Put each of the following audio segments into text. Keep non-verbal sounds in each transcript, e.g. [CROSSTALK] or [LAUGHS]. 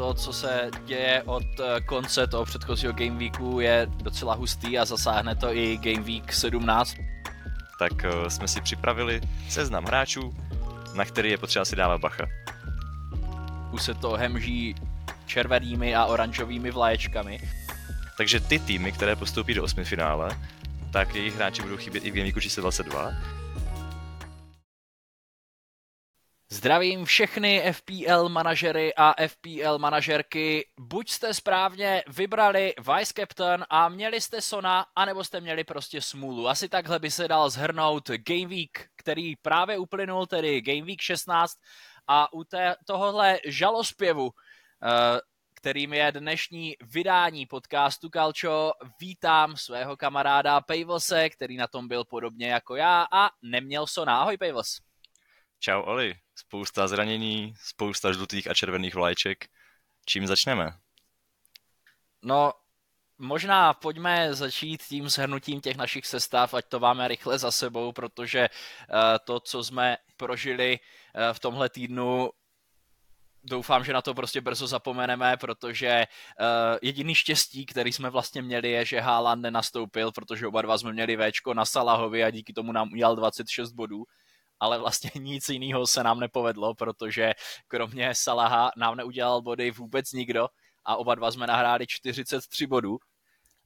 to, co se děje od eh, konce toho předchozího Game Weeku je docela hustý a zasáhne to i Game Week 17. Tak uh, jsme si připravili seznam hráčů, na který je potřeba si dávat bacha. Už se to hemží červenými a oranžovými vlaječkami. Takže ty týmy, které postoupí do osmi finále, tak jejich hráči budou chybět i v Game Weeku číslo 22 Zdravím všechny FPL manažery a FPL manažerky. Buď jste správně vybrali Vice Captain a měli jste Sona, anebo jste měli prostě smůlu. Asi takhle by se dal zhrnout Game Week, který právě uplynul, tedy Game Week 16 a u té, tohohle žalospěvu, eh, kterým je dnešní vydání podcastu Kalčo, vítám svého kamaráda Pejvose, který na tom byl podobně jako já a neměl Sona. Ahoj Pejvos. Čau Oli, spousta zranění, spousta žlutých a červených vlajček. Čím začneme? No, možná pojďme začít tím shrnutím těch našich sestav, ať to máme rychle za sebou, protože uh, to, co jsme prožili uh, v tomhle týdnu, doufám, že na to prostě brzo zapomeneme, protože uh, jediný štěstí, který jsme vlastně měli, je, že Haaland nenastoupil, protože oba dva jsme měli Včko na Salahovi a díky tomu nám udělal 26 bodů ale vlastně [LAUGHS] nic jiného se nám nepovedlo, protože kromě Salaha nám neudělal body vůbec nikdo a oba dva jsme nahráli 43 bodů.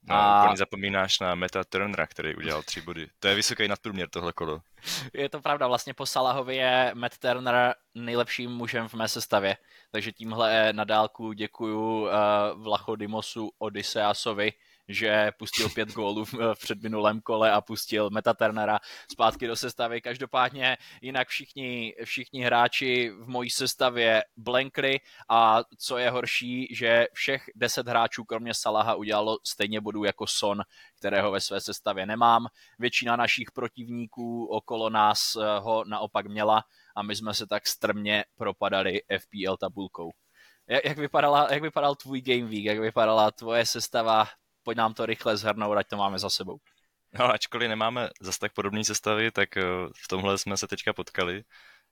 No, a... úplně zapomínáš na Meta Turnera, který udělal tři body. To je vysoký nadprůměr tohle kolo. [LAUGHS] Je to pravda, vlastně po Salahovi je Matt Turner nejlepším mužem v mé sestavě, takže tímhle na dálku děkuju uh, Vlacho Dimosu Odysseasovi, že pustil pět gólů v, v předminulém kole a pustil Meta Turnera zpátky do sestavy. Každopádně jinak všichni, všichni hráči v mojí sestavě blankli a co je horší, že všech deset hráčů kromě Salaha udělalo stejně bodů jako Son, kterého ve své sestavě nemám. Většina našich protivníků okolo nás eh, ho naopak měla a my jsme se tak strmě propadali FPL tabulkou. Jak, jak, vypadala, jak vypadal tvůj game week, jak vypadala tvoje sestava pojď nám to rychle zhrnout, ať to máme za sebou. No, ačkoliv nemáme zase tak podobné sestavy, tak eh, v tomhle jsme se teďka potkali.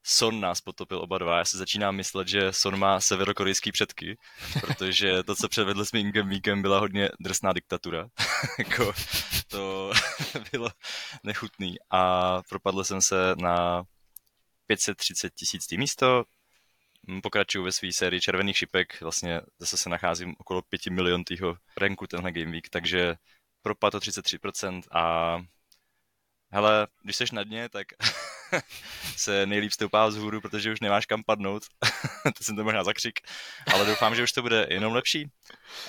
Son nás potopil oba dva. Já si začínám myslet, že Son má severokorejský předky, protože to, co předvedl s mým Weekem, byla hodně drsná diktatura. [LAUGHS] jako, to [LAUGHS] bylo nechutný. A propadl jsem se na 530 tisíc místo, pokračuju ve své sérii červených šipek, vlastně zase se nacházím okolo 5 milion týho ranku tenhle Game Week, takže propad o 33% a hele, když seš na dně, tak [LAUGHS] se nejlíp stoupá vzhůru, protože už nemáš kam padnout. [LAUGHS] to jsem to možná zakřik, ale doufám, že už to bude jenom lepší.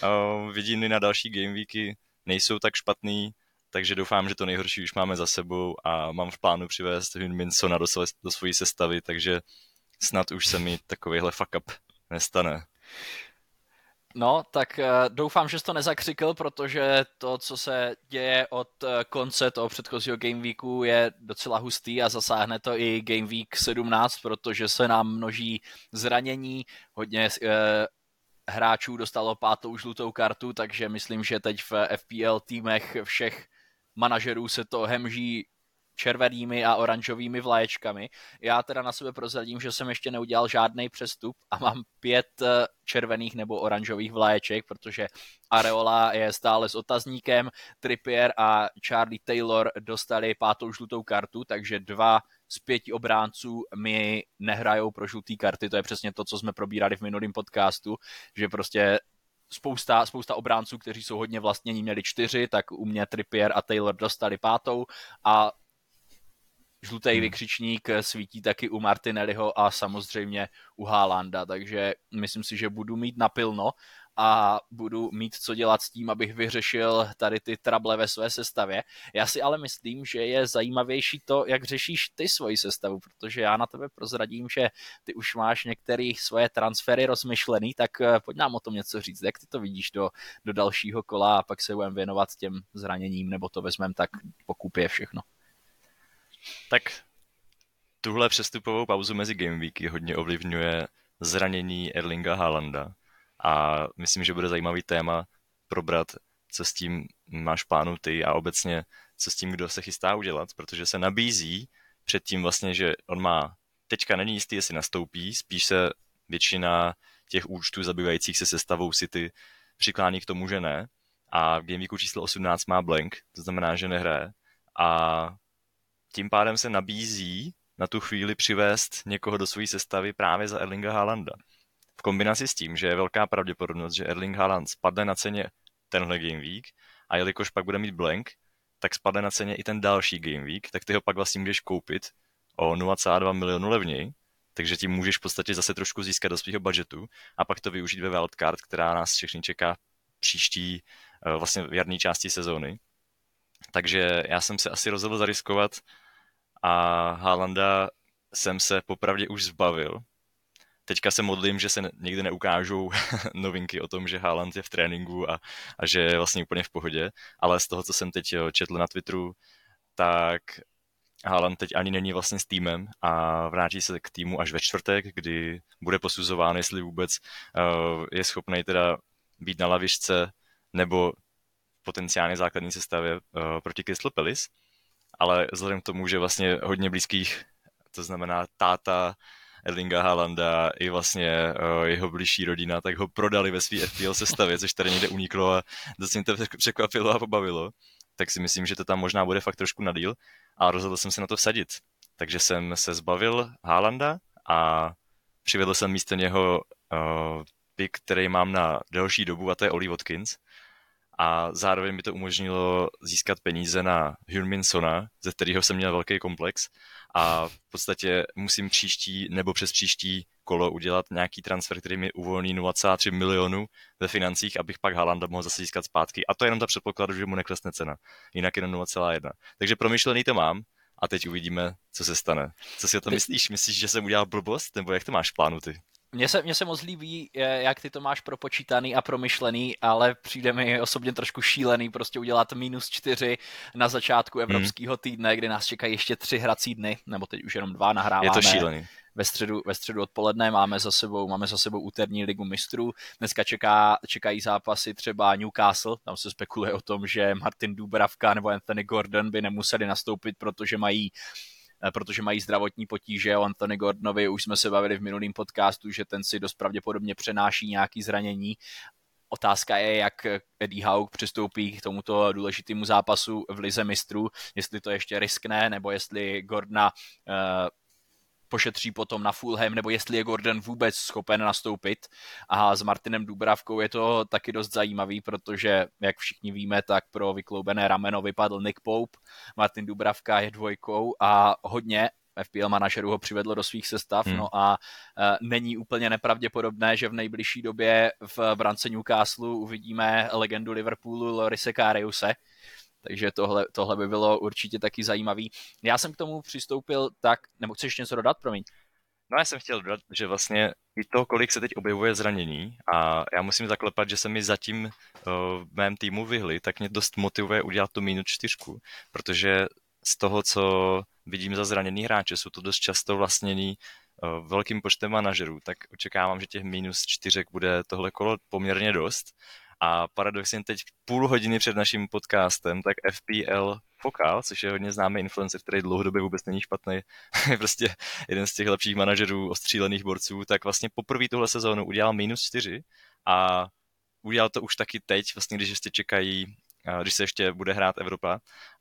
Uh, vidiny na další Game Weeky nejsou tak špatný, takže doufám, že to nejhorší už máme za sebou a mám v plánu přivést Minso do, své, do svojí sestavy, takže snad už se mi takovýhle fuck up nestane. No, tak uh, doufám, že jsi to nezakřikl, protože to, co se děje od uh, konce toho předchozího Game Weeku je docela hustý a zasáhne to i Game Week 17, protože se nám množí zranění, hodně uh, hráčů dostalo pátou žlutou kartu, takže myslím, že teď v FPL týmech všech manažerů se to hemží červenými a oranžovými vlaječkami. Já teda na sebe prozradím, že jsem ještě neudělal žádný přestup a mám pět eh, červených nebo oranžových vlaječek, protože Areola je stále s otazníkem, Trippier a Charlie Taylor dostali pátou žlutou kartu, takže dva z pěti obránců mi nehrajou pro žluté karty, to je přesně to, co jsme probírali v minulém podcastu, že prostě spousta, spousta obránců, kteří jsou hodně vlastnění, měli čtyři, tak u mě Trippier a Taylor dostali pátou a žlutý hmm. vykřičník svítí taky u Martinelliho a samozřejmě u Haalanda, takže myslím si, že budu mít napilno a budu mít co dělat s tím, abych vyřešil tady ty trable ve své sestavě. Já si ale myslím, že je zajímavější to, jak řešíš ty svoji sestavu, protože já na tebe prozradím, že ty už máš některé svoje transfery rozmyšlený, tak eh, pojď nám o tom něco říct, jak ty to vidíš do, do dalšího kola a pak se budeme věnovat těm zraněním, nebo to vezmeme tak pokupě všechno. Tak tuhle přestupovou pauzu mezi Game Weeky hodně ovlivňuje zranění Erlinga Haalanda a myslím, že bude zajímavý téma probrat, co s tím máš plánu ty a obecně co s tím, kdo se chystá udělat, protože se nabízí před tím vlastně, že on má, teďka není jistý, jestli nastoupí, spíš se většina těch účtů zabývajících se sestavou City přiklání k tomu, že ne. A v Gameweeku číslo 18 má blank, to znamená, že nehraje. A tím pádem se nabízí na tu chvíli přivést někoho do své sestavy právě za Erlinga Haalanda. V kombinaci s tím, že je velká pravděpodobnost, že Erling Haaland spadne na ceně tenhle Game Week a jelikož pak bude mít blank, tak spadne na ceně i ten další Game Week, tak ty ho pak vlastně můžeš koupit o 0,2 milionu levněji, takže tím můžeš v podstatě zase trošku získat do svého budgetu a pak to využít ve wildcard, která nás všechny čeká příští eh, vlastně v jarní části sezóny. Takže já jsem se asi rozhodl zariskovat a Haalanda jsem se popravdě už zbavil. Teďka se modlím, že se někde neukážou [LAUGHS] novinky o tom, že Haaland je v tréninku a, a že je vlastně úplně v pohodě, ale z toho, co jsem teď četl na Twitteru, tak Haaland teď ani není vlastně s týmem a vrátí se k týmu až ve čtvrtek, kdy bude posuzován, jestli vůbec uh, je schopný teda být na lavišce nebo potenciálně základní sestavě uh, proti Crystal Palace ale vzhledem k tomu, že vlastně hodně blízkých, to znamená táta Erlinga Haalanda i vlastně uh, jeho blížší rodina, tak ho prodali ve své FPL sestavě, což tady někde uniklo a dost mě to překvapilo a pobavilo. Tak si myslím, že to tam možná bude fakt trošku na díl a rozhodl jsem se na to vsadit. Takže jsem se zbavil Haalanda a přivedl jsem místo něho uh, pick, který mám na delší dobu a to je Oli Watkins a zároveň mi to umožnilo získat peníze na Sona, ze kterého jsem měl velký komplex a v podstatě musím příští nebo přes příští kolo udělat nějaký transfer, který mi uvolní 0,3 milionu ve financích, abych pak Halanda mohl zase získat zpátky. A to je jenom ta předpokladu, že mu neklesne cena. Jinak jenom 0,1. Takže promyšlený to mám a teď uvidíme, co se stane. Co si o tom myslíš? Myslíš, že jsem udělal blbost, nebo jak to máš v plánu ty? Mně se, mně se moc líbí, jak ty to máš propočítaný a promyšlený, ale přijde mi osobně trošku šílený prostě udělat minus čtyři na začátku hmm. evropského týdne, kdy nás čekají ještě tři hrací dny, nebo teď už jenom dva nahráváme. Je to šílený. Ve středu, ve středu odpoledne máme za sebou, máme za sebou úterní ligu mistrů. Dneska čeká, čekají zápasy třeba Newcastle, tam se spekuluje o tom, že Martin Dubravka nebo Anthony Gordon by nemuseli nastoupit, protože mají Eh, protože mají zdravotní potíže. O Anthony Gordonovi už jsme se bavili v minulém podcastu, že ten si dost pravděpodobně přenáší nějaký zranění. Otázka je, jak Eddie Howe přistoupí k tomuto důležitému zápasu v Lize mistrů, jestli to ještě riskne, nebo jestli Gordona uh, pošetří potom na Fulham, nebo jestli je Gordon vůbec schopen nastoupit. A s Martinem Dubravkou je to taky dost zajímavý, protože, jak všichni víme, tak pro vykloubené rameno vypadl Nick Pope, Martin Dubravka je dvojkou a hodně FPL manažerů ho přivedlo do svých sestav, hmm. no a e, není úplně nepravděpodobné, že v nejbližší době v brance Newcastle uvidíme legendu Liverpoolu Lorise Kariuse, takže tohle, tohle by bylo určitě taky zajímavý. Já jsem k tomu přistoupil tak, nebo chceš něco dodat, promiň? No já jsem chtěl dodat, že vlastně i to, kolik se teď objevuje zranění a já musím zaklepat, že se mi zatím uh, v mém týmu vyhli, tak mě dost motivuje udělat tu minus čtyřku, protože z toho, co vidím za zraněný hráče, jsou to dost často vlastněný uh, velkým počtem manažerů, tak očekávám, že těch minus čtyřek bude tohle kolo poměrně dost a paradoxně teď půl hodiny před naším podcastem, tak FPL Fokal, což je hodně známý influencer, který dlouhodobě vůbec není špatný, [LAUGHS] je prostě jeden z těch lepších manažerů ostřílených borců, tak vlastně poprvé tuhle sezónu udělal minus čtyři a udělal to už taky teď, vlastně když ještě čekají když se ještě bude hrát Evropa.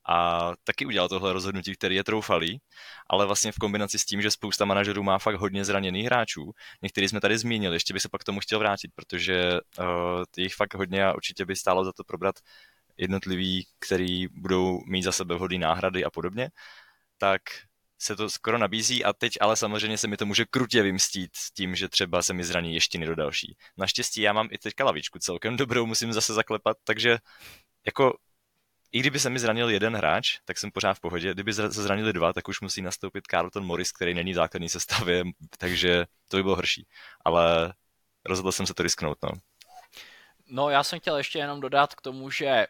A taky udělal tohle rozhodnutí, který je troufalý, ale vlastně v kombinaci s tím, že spousta manažerů má fakt hodně zraněných hráčů. Některý jsme tady zmínili, ještě by se pak k tomu chtěl vrátit, protože uh, jich fakt hodně a určitě by stálo za to probrat jednotlivý, který budou mít za sebe vhodné náhrady a podobně, tak se to skoro nabízí a teď ale samozřejmě se mi to může krutě vymstít s tím, že třeba se mi zraní ještě do další. Naštěstí já mám i teďka lavičku celkem dobrou, musím zase zaklepat, takže jako i kdyby se mi zranil jeden hráč, tak jsem pořád v pohodě. Kdyby se zranili dva, tak už musí nastoupit Carlton Morris, který není v základní sestavě, takže to by bylo horší. Ale rozhodl jsem se to risknout, no. No, já jsem chtěl ještě jenom dodat k tomu, že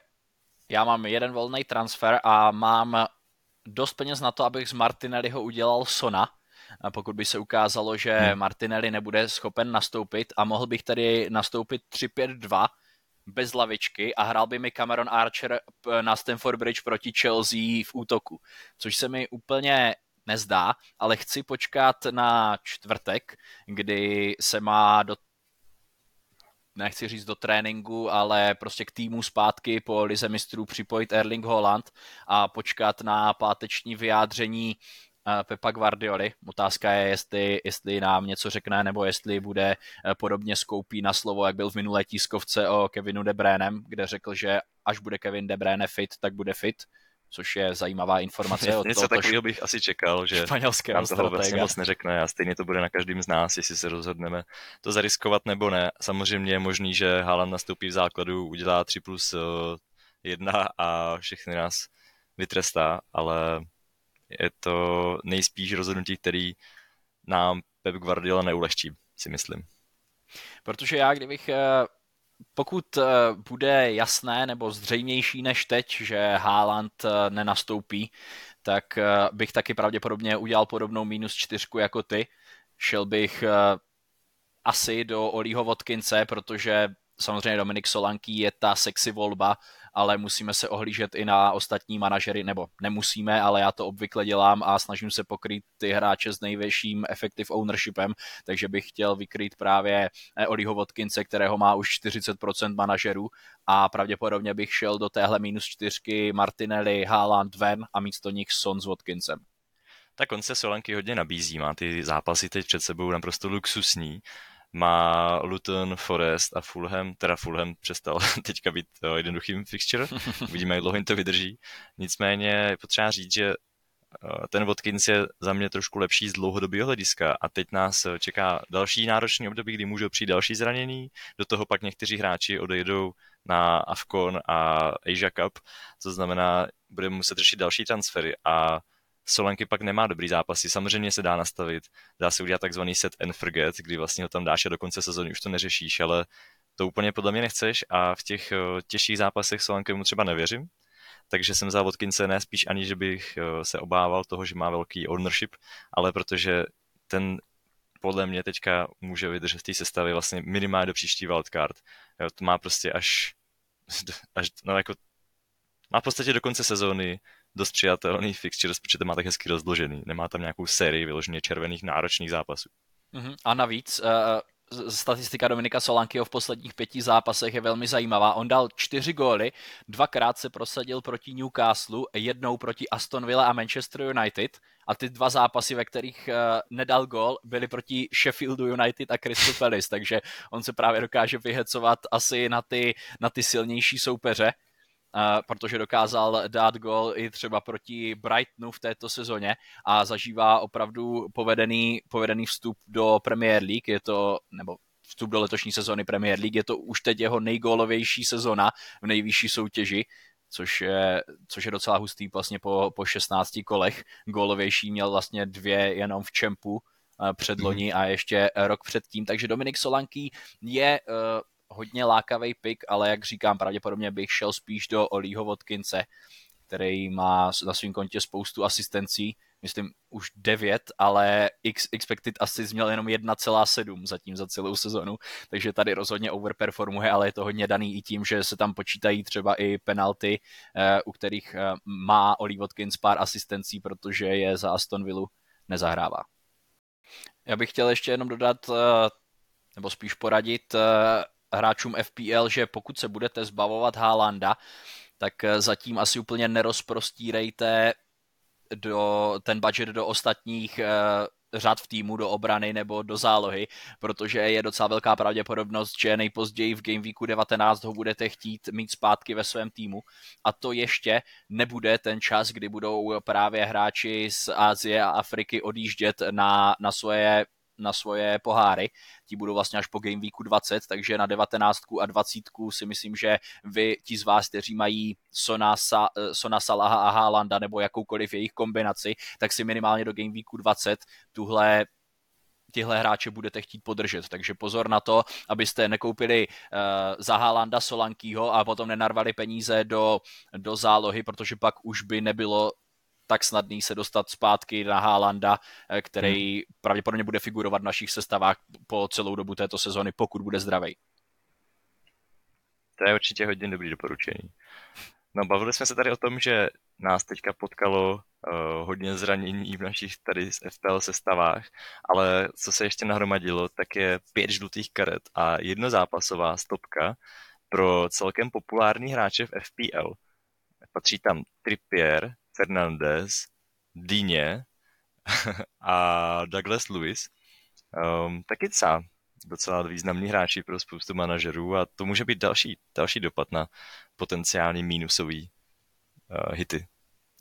já mám jeden volný transfer a mám dost peněz na to, abych z Martinelliho udělal Sona, pokud by se ukázalo, že hmm. Martinelli nebude schopen nastoupit a mohl bych tady nastoupit 3-5-2, bez lavičky a hrál by mi Cameron Archer na Stamford Bridge proti Chelsea v útoku, což se mi úplně nezdá, ale chci počkat na čtvrtek, kdy se má do nechci říct do tréninku, ale prostě k týmu zpátky po Lize mistrů připojit Erling Holland a počkat na páteční vyjádření eh, Pepa Guardioli. Otázka je, jestli, jestli nám něco řekne, nebo jestli bude eh, podobně skoupí na slovo, jak byl v minulé tiskovce o Kevinu De Bruynem, kde řekl, že až bude Kevin De Bruyne fit, tak bude fit což je zajímavá informace. Od Něco takového bych asi čekal, že nám toho vlastně moc neřekne a stejně to bude na každém z nás, jestli se rozhodneme to zariskovat nebo ne. Samozřejmě je možný, že Haaland nastoupí v základu, udělá 3 plus 1 eh, a všechny nás vytrestá, ale je to nejspíš rozhodnutí, který nám Pep Guardiola neulehčí, si myslím. Protože já, kdybych eh, pokud eh, bude jasné nebo zřejmější než teď, že Haaland eh, nenastoupí, tak bych taky pravděpodobně udělal podobnou minus čtyřku jako ty. Šel bych asi do Olího Vodkince, protože samozřejmě Dominik Solanký je ta sexy volba, ale musíme se ohlížet i na ostatní manažery, nebo nemusíme, ale já to obvykle dělám a snažím se pokrýt ty hráče s nejvyšším effective ownershipem, takže bych chtěl vykrýt právě eh, Oliho Vodkince, kterého má už 40% manažerů a pravděpodobně bych šel do téhle minus čtyřky Martinelli, Haaland, Ven a místo nich Son s Vodkincem. Tak on se Solanky hodně nabízí, má ty zápasy teď před sebou naprosto luxusní má Luton, Forest a Fulham, teda Fulham přestal [LAUGHS] teďka být uh, jednoduchým fixture, [LAUGHS] uvidíme, jak dlouho jim to vydrží. Nicméně je potřeba říct, že uh, ten Watkins je za mě trošku lepší z dlouhodobého hlediska a teď nás eh, čeká další náročný období, kdy můžou přijít další zranění, do toho pak někteří hráči odejdou na Afcon a Asia Cup, co znamená, budeme muset řešit další transfery a Solanky pak nemá dobrý zápasy. Samozřejmě se dá nastavit, dá se udělat takzvaný set and forget, kdy vlastně ho tam dáš a do konce sezóny už to neřešíš, ale to úplně podle mě nechceš a v těch eh, těžších zápasech Solanky mu třeba nevěřím, takže jsem za Watkinse ne spíš ani, že bych eh, se obával toho, že má velký ownership, ale protože ten podle mě teďka může vydržet v té sestavě vlastně minimálně do příští wildcard. Jo, to má prostě až, [LAUGHS] až no jako, má v podstatě do konce sezóny dost přijatelný fixtures, protože to má tak hezky rozložený. Nemá tam nějakou sérii vyloženě červených náročných zápasů. Mm-hmm. A navíc uh, statistika Dominika Solankyho v posledních pěti zápasech je velmi zajímavá. On dal čtyři góly, dvakrát se prosadil proti Newcastle, jednou proti Aston Villa a Manchester United a ty dva zápasy, ve kterých uh, nedal gól, byly proti Sheffieldu United a Crystal Palace, takže on se právě dokáže vyhecovat asi na ty, na ty silnější soupeře protože dokázal dát gol i třeba proti Brightonu v této sezóně a zažívá opravdu povedený, povedený vstup do Premier League. Je to, nebo vstup do letošní sezóny Premier League. Je to už teď jeho nejgólovější sezona v nejvyšší soutěži, což je, což je docela hustý vlastně po, po 16 kolech. Gólovější měl vlastně dvě jenom v Čempu před loni a ještě rok předtím. Takže Dominik Solanký je hodně lákavý pick, ale jak říkám, pravděpodobně bych šel spíš do Olího Vodkince, který má na svém kontě spoustu asistencí, myslím už 9, ale X expected assist měl jenom 1,7 zatím za celou sezonu, takže tady rozhodně overperformuje, ale je to hodně daný i tím, že se tam počítají třeba i penalty, eh, u kterých eh, má Oli Watkins pár asistencí, protože je za Aston Villa nezahrává. Já bych chtěl ještě jenom dodat, eh, nebo spíš poradit hráčům FPL, že pokud se budete zbavovat Haalanda, tak eh, zatím asi úplně nerozprostírejte do, ten budget do ostatních uh, řad v týmu, do obrany nebo do zálohy, protože je docela velká pravděpodobnost, že nejpozději v Game Weeku 19 ho budete chtít mít zpátky ve svém týmu. A to ještě nebude ten čas, kdy budou právě hráči z Ázie a Afriky odjíždět na, na svoje na svoje poháry. Ti budou vlastně až po Game Weeku 20, takže na 19 a 20 si myslím, že vy, ti z vás, kteří mají Sona, Sa, eh, Sona Salaha a Haalanda nebo jakoukoliv jejich kombinaci, tak si minimálně do Game Weeku 20 tuhle tyhle hráče budete chtít podržet. Takže pozor na to, abyste nekoupili uh, za Haalanda Solankýho a potom nenarvali peníze do, do zálohy, protože pak už by nebylo tak snadný se dostat zpátky na Haalanda, eh, který hmm. pravděpodobně bude figurovat v našich sestavách po celou dobu této sezony, pokud bude zdravý. To je určitě hodně dobrý doporučení. No, bavili jsme se tady o tom, že nás teďka potkalo uh, hodně zranění v našich tady FPL sestavách, ale co se ještě nahromadilo, tak je pět žlutých karet a jednozápasová stopka pro celkem populární hráče v FPL. Patří tam Trippier, Fernandez, Dině [LAUGHS] a Douglas Lewis. Um, taky docela, docela významní hráči pro spoustu manažerů a to může být další, další dopad na potenciální mínusový uh, hity.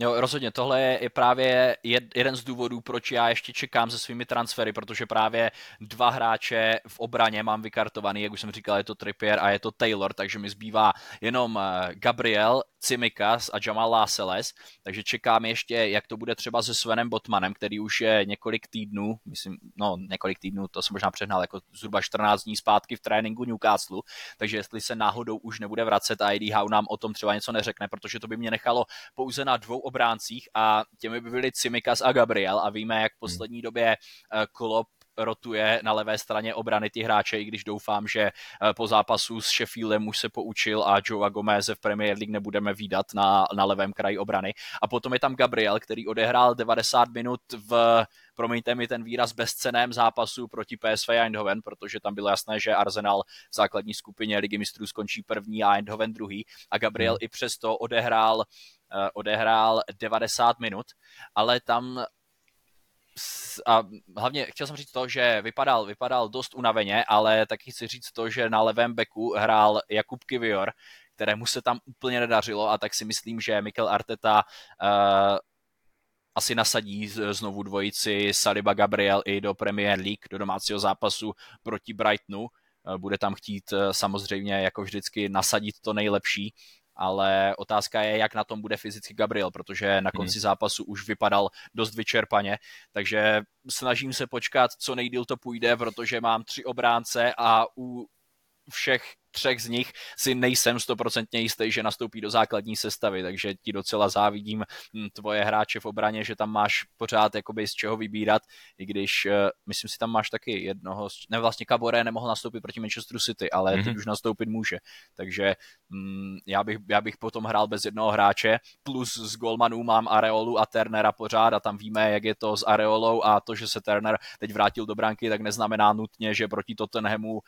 Jo, rozhodně, tohle je, je právě jeden z důvodů, proč já ještě čekám se svými transfery, protože právě dva hráče v obraně mám vykartovaný, jak už jsem říkal, je to Trippier a je to Taylor, takže mi zbývá jenom eh, Gabriel Cimikas a Jamal Lasseles, takže čekám ještě, jak to bude třeba se Svenem Botmanem, který už je několik týdnů, myslím, no několik týdnů, to jsem možná přehnal, jako zhruba 14 dní zpátky v tréninku Newcastle, takže jestli se náhodou už nebude vracet a Eddie nám o tom třeba něco neřekne, protože to by mě nechalo pouze na dvou obráncích a těmi by byli Cimikas a Gabriel a víme, jak v poslední době eh, Klopp rotuje na levé straně obrany ty hráče, i když doufám, že eh, po zápasu s Sheffieldem už se poučil a Joe Gomez v Premier League nebudeme výdat na, na levém kraji obrany. A potom je tam Gabriel, který odehrál 90 minut v promiňte mi ten výraz, bezceném zápasu proti PSV Eindhoven, protože tam bylo jasné, že Arsenal v základní skupině Ligy mistrů skončí první a Eindhoven druhý a Gabriel hmm. i přesto odehrál, uh, odehrál 90 minut, ale tam a hlavně chtěl jsem říct to, že vypadal, vypadal dost unaveně, ale taky chci říct to, že na levém beku hrál Jakub Kivior, kterému se tam úplně nedařilo a tak si myslím, že Mikel Arteta uh, asi nasadí znovu dvojici Saliba Gabriel i do Premier League, do domácího zápasu proti Brightonu. Uh, bude tam chtít uh, samozřejmě jako vždycky nasadit to nejlepší ale otázka je, jak na tom bude fyzicky Gabriel, protože na konci hmm. zápasu už vypadal dost vyčerpaně, takže snažím se počkat, co nejdýl to půjde, protože mám tři obránce a u všech třech z nich si nejsem stoprocentně jistý, že nastoupí do základní sestavy, takže ti docela závidím hm, tvoje hráče v obraně, že tam máš pořád jakoby z čeho vybírat, i když uh, myslím si tam máš taky jednoho, ne vlastně Kabore nemohl nastoupit proti Manchesteru City, ale mm-hmm. teď už nastoupit může, takže um, já, bych, já bych potom hrál bez jednoho hráče, plus z golmanů mám Areolu a Turnera pořád a tam víme, jak je to s Areolou a to, že se Turner teď vrátil do branky, tak neznamená nutně, že proti Tottenhamu uh,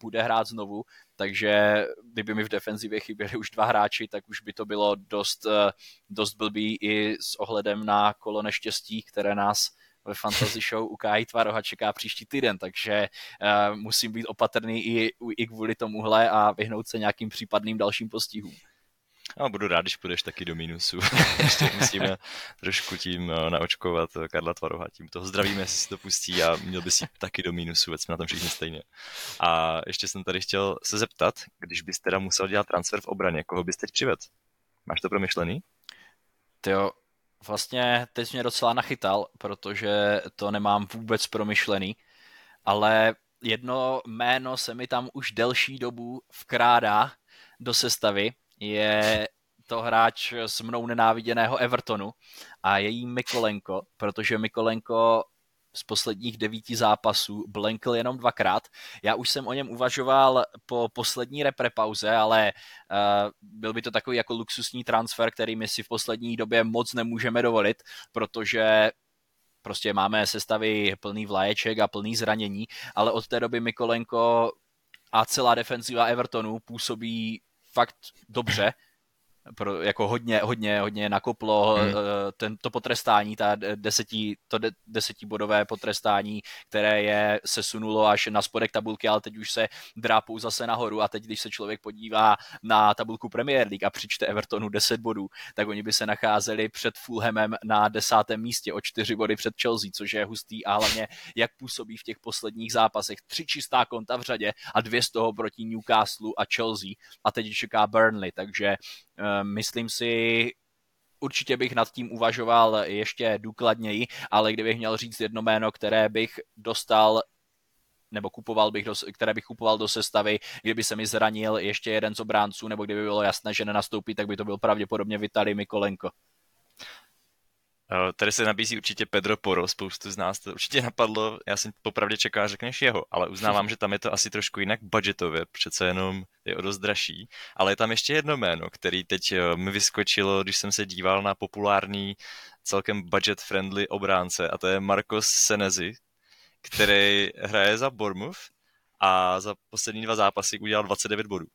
bude hrát znovu, takže kdyby mi v defenzivě chyběli už dva hráči, tak už by to bylo dost, eh, dost blbý i s ohledem na kolo neštěstí, které nás ve Fantasy Show u Kájí Tvaroha čeká příští týden, takže uh, musím být opatrný i, i kvůli tomuhle a vyhnout se nějakým případným dalším postihům. A budu rád, když půjdeš taky do mínusu. [LAUGHS] Ještě musíme trošku tím eh, naočkovat Karla Tvaroha. Tím toho zdravíme, jestli si to pustí a měl by si taky do mínusu, ať jsme na tom všichni stejně. A ještě jsem tady chtěl se zeptat, když bys teda musel dělat transfer v obraně, koho bys teď přivedl? Máš to promyšlený? Jo, vlastně teď mě docela nachytal, protože to nemám vůbec promyšlený, ale jedno jméno se mi tam už delší dobu vkrádá do sestavy je to hráč s mnou nenáviděného Evertonu a její Mikolenko, protože Mikolenko z posledních devíti zápasů blenkl jenom dvakrát. Já už jsem o něm uvažoval po poslední reprepauze, ale uh, byl by to takový jako luxusní transfer, který my si v poslední době moc nemůžeme dovolit, protože prostě máme sestavy plný vlaječek a plný zranění, ale od té doby Mikolenko a celá defenziva Evertonu působí fakt dobře, pro, jako hodně, hodně, hodně nakoplo hmm. Eh, ten, to potrestání, ta desetí, to de, desetibodové potrestání, které je sesunulo až na spodek tabulky, ale teď už se drápou zase nahoru a teď, když se člověk podívá na tabulku Premier League a přičte Evertonu 10 bodů, tak oni by se nacházeli před Fulhamem na desátém místě o čtyři body před Chelsea, což je hustý a hlavně jak působí v těch posledních zápasech. Tři čistá konta v řadě a dvě z toho proti Newcastle a Chelsea a teď čeká Burnley, takže myslím si, určitě bych nad tím uvažoval ještě důkladněji, ale kdybych měl říct jedno jméno, které bych dostal nebo kupoval bych do, které bych kupoval do sestavy, kdyby se mi zranil ještě jeden z obránců, nebo kdyby bylo jasné, že nenastoupí, tak by to byl pravděpodobně Vitali Mikolenko. Eh, tady se nabízí určitě Pedro Poro, spoustu z nás to určitě napadlo, já jsem popravdě čekal, řekneš jeho, ale uznávám, že tam je to asi trošku jinak budgetově, přece jenom je o dost dražší, ale je tam ještě jedno jméno, který teď eh, mi vyskočilo, když jsem se díval na populární celkem budget-friendly obránce a to je Marcos Senezi, který hraje za Bournemouth a za poslední dva zápasy udělal 29 bodů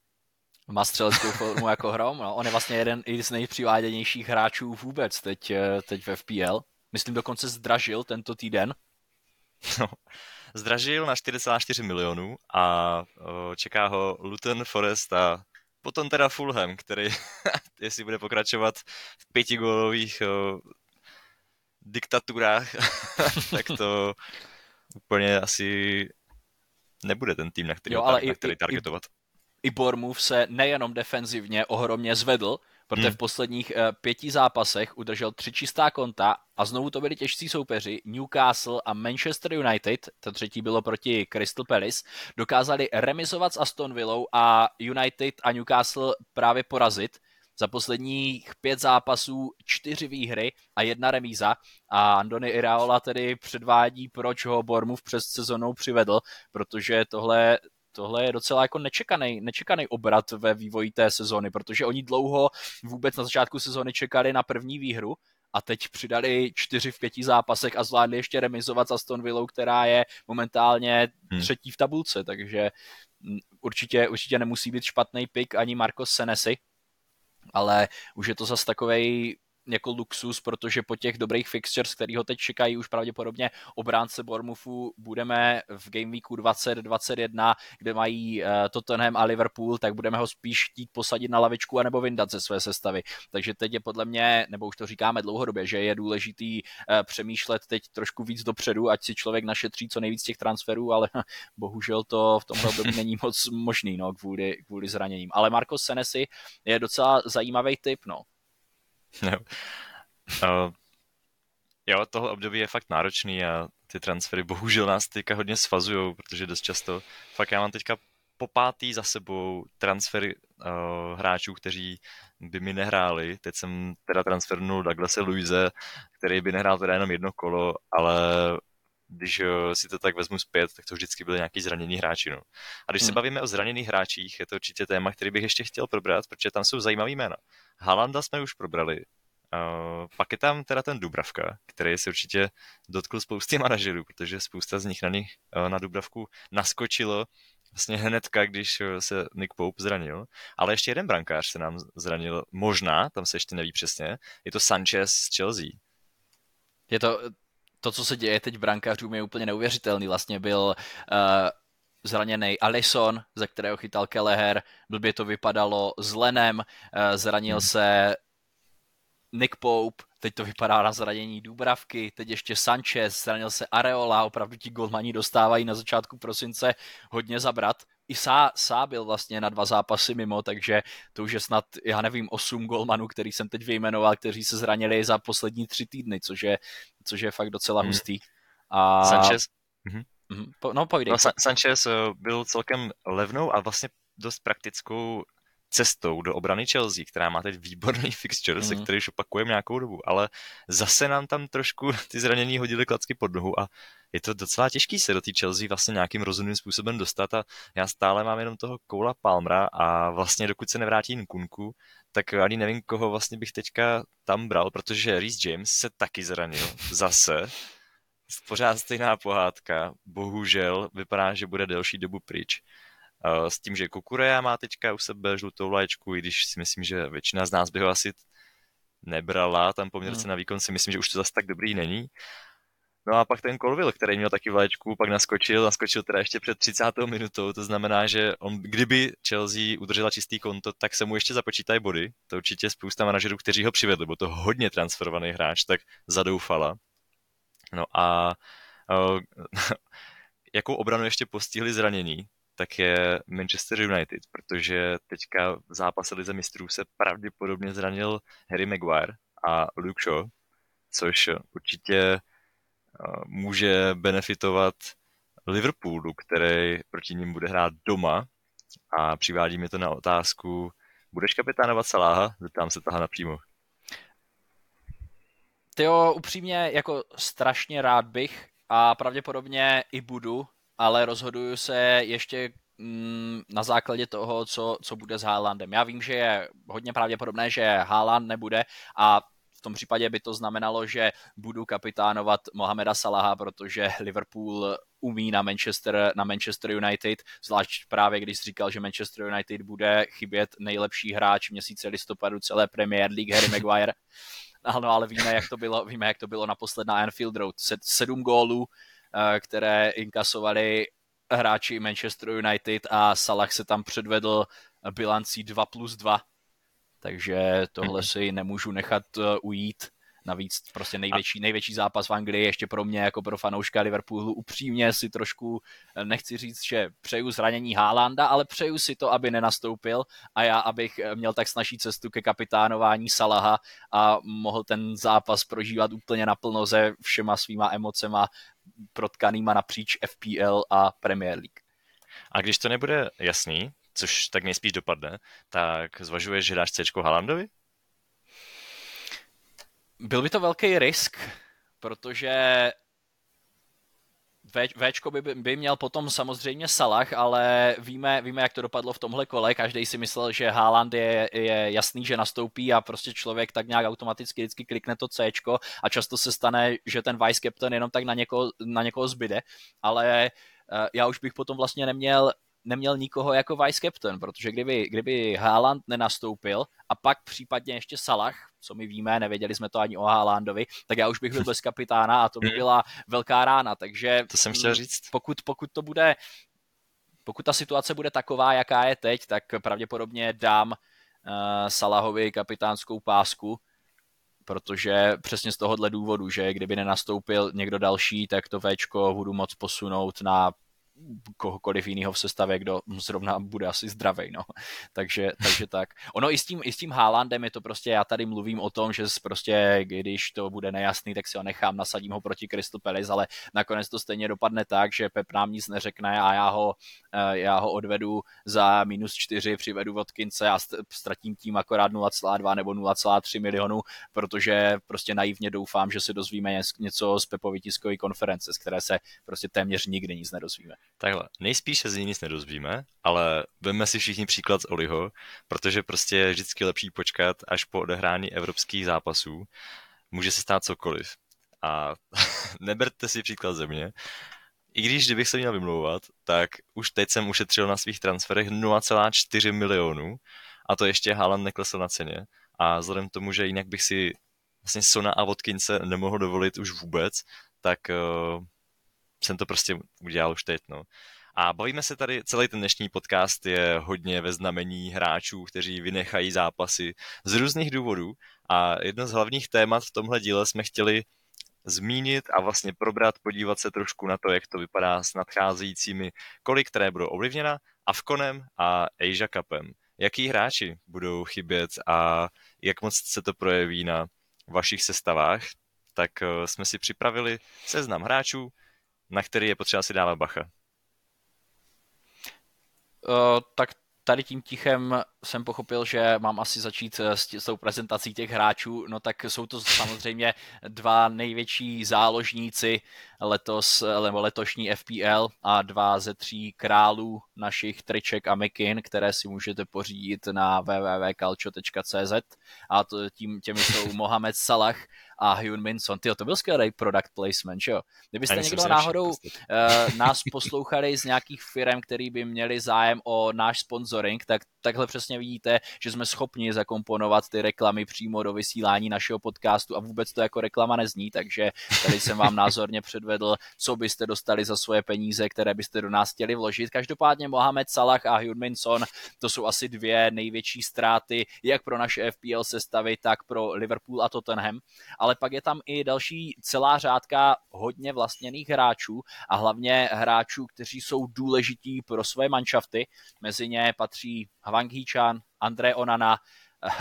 má střeleckou formu jako Hrom. No. On je vlastně jeden z nejpřiváděnějších hráčů vůbec teď, eh, teď v FPL. Myslím dokonce zdražil tento týden. No, zdražil na 4,4 milionů a o, čeká ho Luton Forest a potom teda Fulham, který, [LAUGHS] jestli bude pokračovat v pětigólových o, diktaturách, [LAUGHS] tak to úplně asi nebude ten tým, na který, jo, ale na který i, targetovat. I, Bournemouth se nejenom defenzivně ohromně zvedl, protože hmm. v posledních uh, pěti zápasech udržel tři čistá konta a znovu to byli těžcí soupeři Newcastle a Manchester United, to třetí bylo proti Crystal Palace, dokázali remizovat s Aston Villou a United a Newcastle právě porazit. Za posledních pět zápasů čtyři výhry a jedna remíza a Andony Iraola tedy předvádí, proč ho Bournemouth přes sezonou přivedl, protože tohle tohle je docela jako nečekaný, nečekaný obrat ve vývoji té sezony, protože oni dlouho vůbec na začátku sezony čekali na první výhru a teď přidali čtyři v pěti zápasech a zvládli ještě remizovat s Aston Villou, která je momentálně hmm. třetí v tabulce, takže mm, určitě, určitě nemusí být špatný pick ani Marcos Senesi, ale už je to zase takovej jako luxus, protože po těch dobrých fixtures, který ho teď čekají už pravděpodobně obránce Bournemouthu, budeme v Game Weeku 2021, kde mají uh, Tottenham a Liverpool, tak budeme ho spíš chtít posadit na lavičku anebo vyndat ze své sestavy. Takže teď je podle mě, nebo už to říkáme dlouhodobě, že je důležitý uh, přemýšlet teď trošku víc dopředu, ať si člověk našetří co nejvíc těch transferů, ale [LAUGHS] bohužel to v tomhle období není moc možný no, kvůli, kvůli zraněním. Ale Marcos Senesi je docela zajímavý typ, no. No. Jo, tohle období je fakt náročný a ty transfery bohužel nás teďka hodně svazují, protože dost často, fakt já mám teďka po pátý za sebou transfery uh, hráčů, kteří by mi nehráli. Teď jsem teda transfernul Douglase Luise, který by nehrál teda jenom jedno kolo, ale když si to tak vezmu zpět, tak to vždycky byly nějaký zranění hráči. No. A když hmm. se bavíme o zraněných hráčích, je to určitě téma, který bych ještě chtěl probrat, protože tam jsou zajímavý jména. Halanda jsme už probrali, Uh, pak je tam teda ten Dubravka, který se určitě dotkl spousty [LAUGHS] manažerů, protože spousta z nich na nich uh, na Dubravku naskočilo vlastně hnedka, když se Nick Pope zranil. Ale ještě jeden brankář se nám zranil, možná, tam se ještě neví přesně, je to Sanchez z Chelsea. Je to, to, co se děje teď v brankářům, je úplně neuvěřitelný. Vlastně byl uh, zraněný Alison, ze kterého chytal Keleher, blbě to vypadalo s Lenem, uh, zranil hmm. se Nick Pope, teď to vypadá na zranění Dubravky, teď ještě Sanchez, zranil se Areola, opravdu ti golmani dostávají na začátku prosince hodně zabrat. I Sá, Sá byl vlastně na dva zápasy mimo, takže to už je snad, já nevím, osm golmanů, který jsem teď vyjmenoval, kteří se zranili za poslední tři týdny, což je, což je fakt docela hmm. hustý. A... Sanchez, mhm. Mhm. No, pojdej. No, Sanchez eh, byl celkem levnou a vlastně dost praktickou cestou do obrany Chelsea, která má teď výborný [LAUGHS] fixture, mm. se mhm. který už opakujeme nějakou dobu, ale zase nám tam trošku [LAUGHS] ty zranění hodili klacky pod nohu a je to docela těžký se do té Chelsea vlastně nějakým rozumným způsobem dostat a já stále mám jenom toho Koula Palmera a vlastně dokud se nevrátí Nkunku, tak ani nevím, koho vlastně bych teďka tam bral, protože Reece James se taky zranil [LAUGHS] zase. Pořád stejná pohádka, bohužel vypadá, že bude delší dobu pryč. Eh, s tím, že Kukureja má teďka u sebe žlutou vlaječku, i když si myslím, že většina z nás by ho asi nebrala, tam poměrce hmm. na výkon si myslím, že už to zase tak dobrý není. No a pak ten Colville, který měl taky vlaječku, pak naskočil, naskočil teda ještě před 30. minutou, to znamená, že on, kdyby Chelsea udržela čistý konto, tak se mu ještě započítají body. To určitě spousta manažerů, kteří ho přivedli, byl to hodně transferovaný hráč, tak zadoufala. No a uh, [LAUGHS] jakou obranu ještě postihli zranění, tak je Manchester United, protože teďka v zápase Lize mistrů se pravděpodobně zranil Harry Maguire a Luke Shaw, což určitě eh, může benefitovat Liverpoolu, který proti ním bude hrát doma a přivádí mi to na otázku, budeš kapitánovat Saláha? Zeptám se toho napřímo. Tyjo, upřímně, jako strašně rád bych a pravděpodobně i budu, ale rozhoduju se ještě mm, na základě toho, co, co bude s Haalandem. Já vím, že je hodně pravděpodobné, že Haaland nebude a v tom případě by to znamenalo, že budu kapitánovat Mohameda Salaha, protože Liverpool umí na Manchester, na Manchester United, zvlášť právě když říkal, že Manchester United bude chybět nejlepší hráč měsíce listopadu celé Premier League Harry Maguire. [LAUGHS] Ano, ale víme, jak to bylo, víme, jak to bylo naposled na Anfield Road. Sedm gólů, které inkasovali hráči Manchester United a Salah se tam předvedl bilancí 2 plus 2. Takže tohle mhm. si nemůžu nechat eh, ujít. Navíc prostě největší, největší zápas v Anglii ještě pro mě jako pro fanouška Liverpoolu. Upřímně si trošku eh, nechci říct, že přeju zranění Haalanda, ale přeju si to, aby nenastoupil a já, abych eh, měl tak snažší cestu ke kapitánování Salaha a mohl ten zápas prožívat úplně naplno se všema svýma emocema protkanýma napříč FPL a Premier League. A když to nebude jasný, což tak nejspíš dopadne, tak zvažuješ, že dáš C Haalandovi? Byl by to velký risk, protože v, Včko by, by měl potom samozřejmě Salah, ale víme, víme, jak to dopadlo v tomhle kole. Každý si myslel, že Haaland je, je jasný, že nastoupí a prostě člověk tak nějak automaticky vždycky klikne to C a často se stane, že ten vice captain jenom tak na někoho, na někoho zbyde, ale uh, já už bych potom vlastně neměl neměl nikoho jako vice captain, protože kdyby, kdyby Haaland nenastoupil a pak případně ještě Salah, co my víme, nevěděli jsme to ani o Haalandovi, tak já už bych byl bez kapitána a to by hmm. byla velká rána, takže to jsem chtěl říct. Pokud, pokud to bude pokud ta situace bude taková, jaká je teď, tak pravděpodobně dám uh, Salahovi kapitánskou pásku, protože přesně z tohohle důvodu, že kdyby nenastoupil někdo další, tak to Včko budu moc posunout na kohokoliv jiného v sestavě, kdo zrovna bude asi zdravý, no. [LAUGHS] takže, takže tak. Ono i s tím, i s tím Haalandem je to prostě, já tady mluvím o tom, že prostě, když to bude nejasný, tak si ho nechám, nasadím ho proti Crystal Palace, ale nakonec to stejně dopadne tak, že Pep nám nic neřekne a já ho, eh, já ho odvedu za minus čtyři, přivedu Vodkince a ztratím tím akorát 0,2 nebo 0,3 milionů, protože prostě naivně doufám, že se dozvíme něco z Pepovy tiskové konference, z které se prostě téměř nikdy nic nedozvíme. Takhle, nejspíš se z ní nic nedozvíme, ale veme si všichni příklad z Oliho, protože prostě je vždycky lepší počkat až po odehrání evropských zápasů. Může se stát cokoliv. A [LAUGHS] neberte si příklad ze mě. I když kdybych se měl vymlouvat, tak už teď jsem ušetřil na svých transferech 0,4 milionů a to ještě Haaland neklesl na ceně. A vzhledem k tomu, že jinak bych si vlastně Sona a Vodkince nemohl dovolit už vůbec, tak uh, jsem to prostě udělal už teď, no. A bavíme se tady, celý ten dnešní podcast je hodně ve znamení hráčů, kteří vynechají zápasy z různých důvodů a jedno z hlavních témat v tomhle díle jsme chtěli zmínit a vlastně probrat, podívat se trošku na to, jak to vypadá s nadcházejícími koly, které budou ovlivněna Avkonem a Asia Cupem. Jaký hráči budou chybět a jak moc se to projeví na vašich sestavách, tak eh, jsme si připravili seznam hráčů, na který je potřeba si dávat bacha? Uh, tak tady tím tichem jsem pochopil, že mám asi začít eh, s, s tou prezentací těch hráčů, no tak jsou to samozřejmě dva největší záložníci letos, nebo letošní FPL a dva ze tří králů našich triček a mikin, které si můžete pořídit na www.calcio.cz a to, tím, těmi jsou Mohamed Salah a Hyun Min Son. Tyjo, to byl skvělý product placement, že jo? Kdybyste někdo náhodou uh, nás poslouchali z nějakých firm, který by měli zájem o náš sponsoring, tak takhle přesně vidíte, že jsme schopni zakomponovat ty reklamy přímo do vysílání našeho podcastu a vůbec to jako reklama nezní, takže tady jsem vám názorně předvedl, co byste dostali za svoje peníze, které byste do nás chtěli vložit. Každopádně Mohamed Salah a Hyun Son, to jsou asi dvě největší ztráty, jak pro naše FPL sestavy, tak pro Liverpool a Tottenham, ale pak je tam i další celá řádka hodně vlastněných hráčů a hlavně hráčů, kteří jsou důležití pro své manšafty. Mezi ně patří Hwang Hee-chan, André Onana,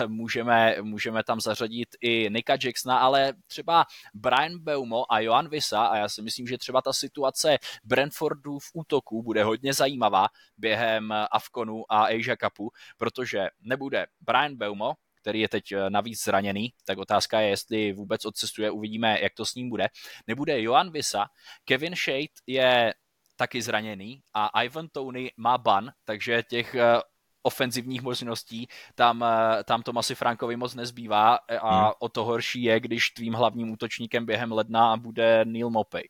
můžeme, můžeme tam zařadit i Nika Jacksona, ale třeba Brian Beumo a Johan Visa a já si myslím, že třeba ta situace Brentfordu v útoku bude hodně zajímavá během Afkonu a Asia Cupu, protože nebude Brian Beumo, který je teď navíc zraněný, tak otázka je, jestli vůbec odcestuje, uvidíme, jak to s ním bude. Nebude Johan Visa, Kevin Shade je taky zraněný a Ivan Tony má ban, takže těch ofenzivních možností, tam, eh, tam Tomasi Frankovi moc nezbývá a hmm. o to horší je, když tvým hlavním útočníkem během ledna bude Neil Mopey.